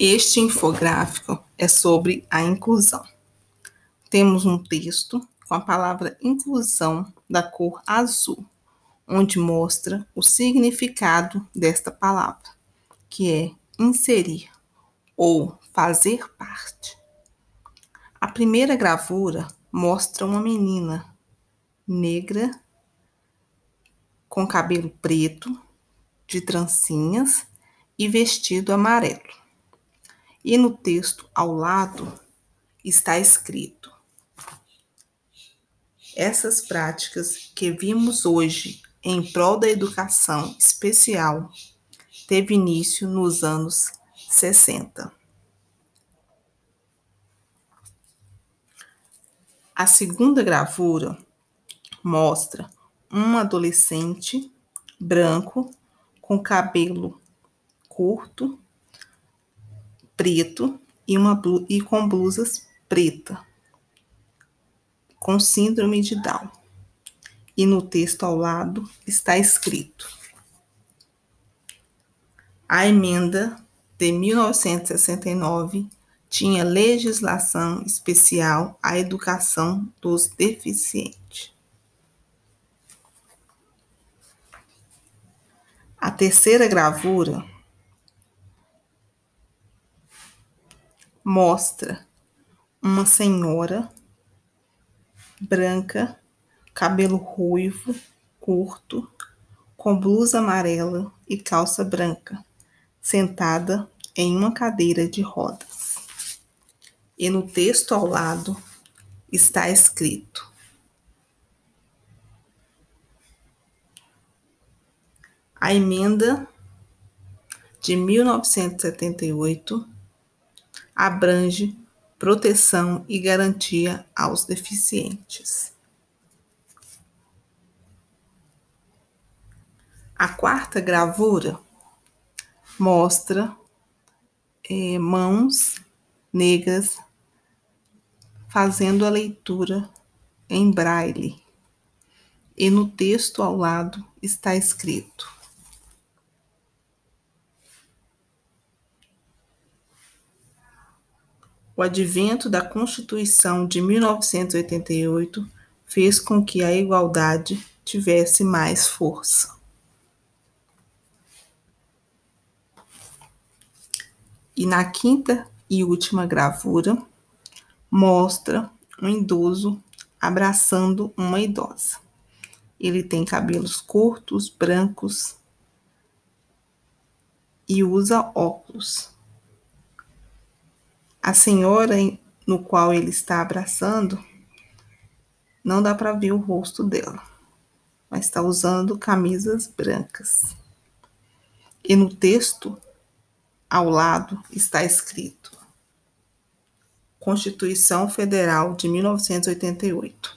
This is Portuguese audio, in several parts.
Este infográfico é sobre a inclusão. Temos um texto com a palavra inclusão da cor azul, onde mostra o significado desta palavra, que é inserir ou fazer parte. A primeira gravura mostra uma menina negra com cabelo preto, de trancinhas e vestido amarelo. E no texto ao lado está escrito: Essas práticas que vimos hoje em prol da educação especial teve início nos anos 60. A segunda gravura mostra um adolescente branco com cabelo curto preto e, uma, e com blusas preta, com síndrome de Down. E no texto ao lado está escrito: A emenda de 1969 tinha legislação especial à educação dos deficientes. A terceira gravura mostra uma senhora branca, cabelo ruivo, curto, com blusa amarela e calça branca, sentada em uma cadeira de rodas. E no texto ao lado está escrito: A emenda de 1978 abrange proteção e garantia aos deficientes. A quarta gravura mostra é, mãos negras fazendo a leitura em braille. E no texto ao lado está escrito: O advento da Constituição de 1988 fez com que a igualdade tivesse mais força. E na quinta e última gravura, mostra um idoso abraçando uma idosa. Ele tem cabelos curtos, brancos e usa óculos. A senhora no qual ele está abraçando, não dá para ver o rosto dela, mas está usando camisas brancas. E no texto, ao lado, está escrito: Constituição Federal de 1988.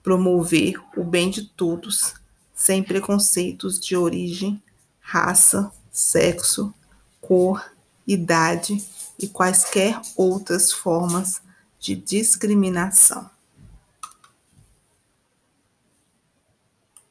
Promover o bem de todos, sem preconceitos de origem, raça, sexo, cor, idade e quaisquer outras formas de discriminação.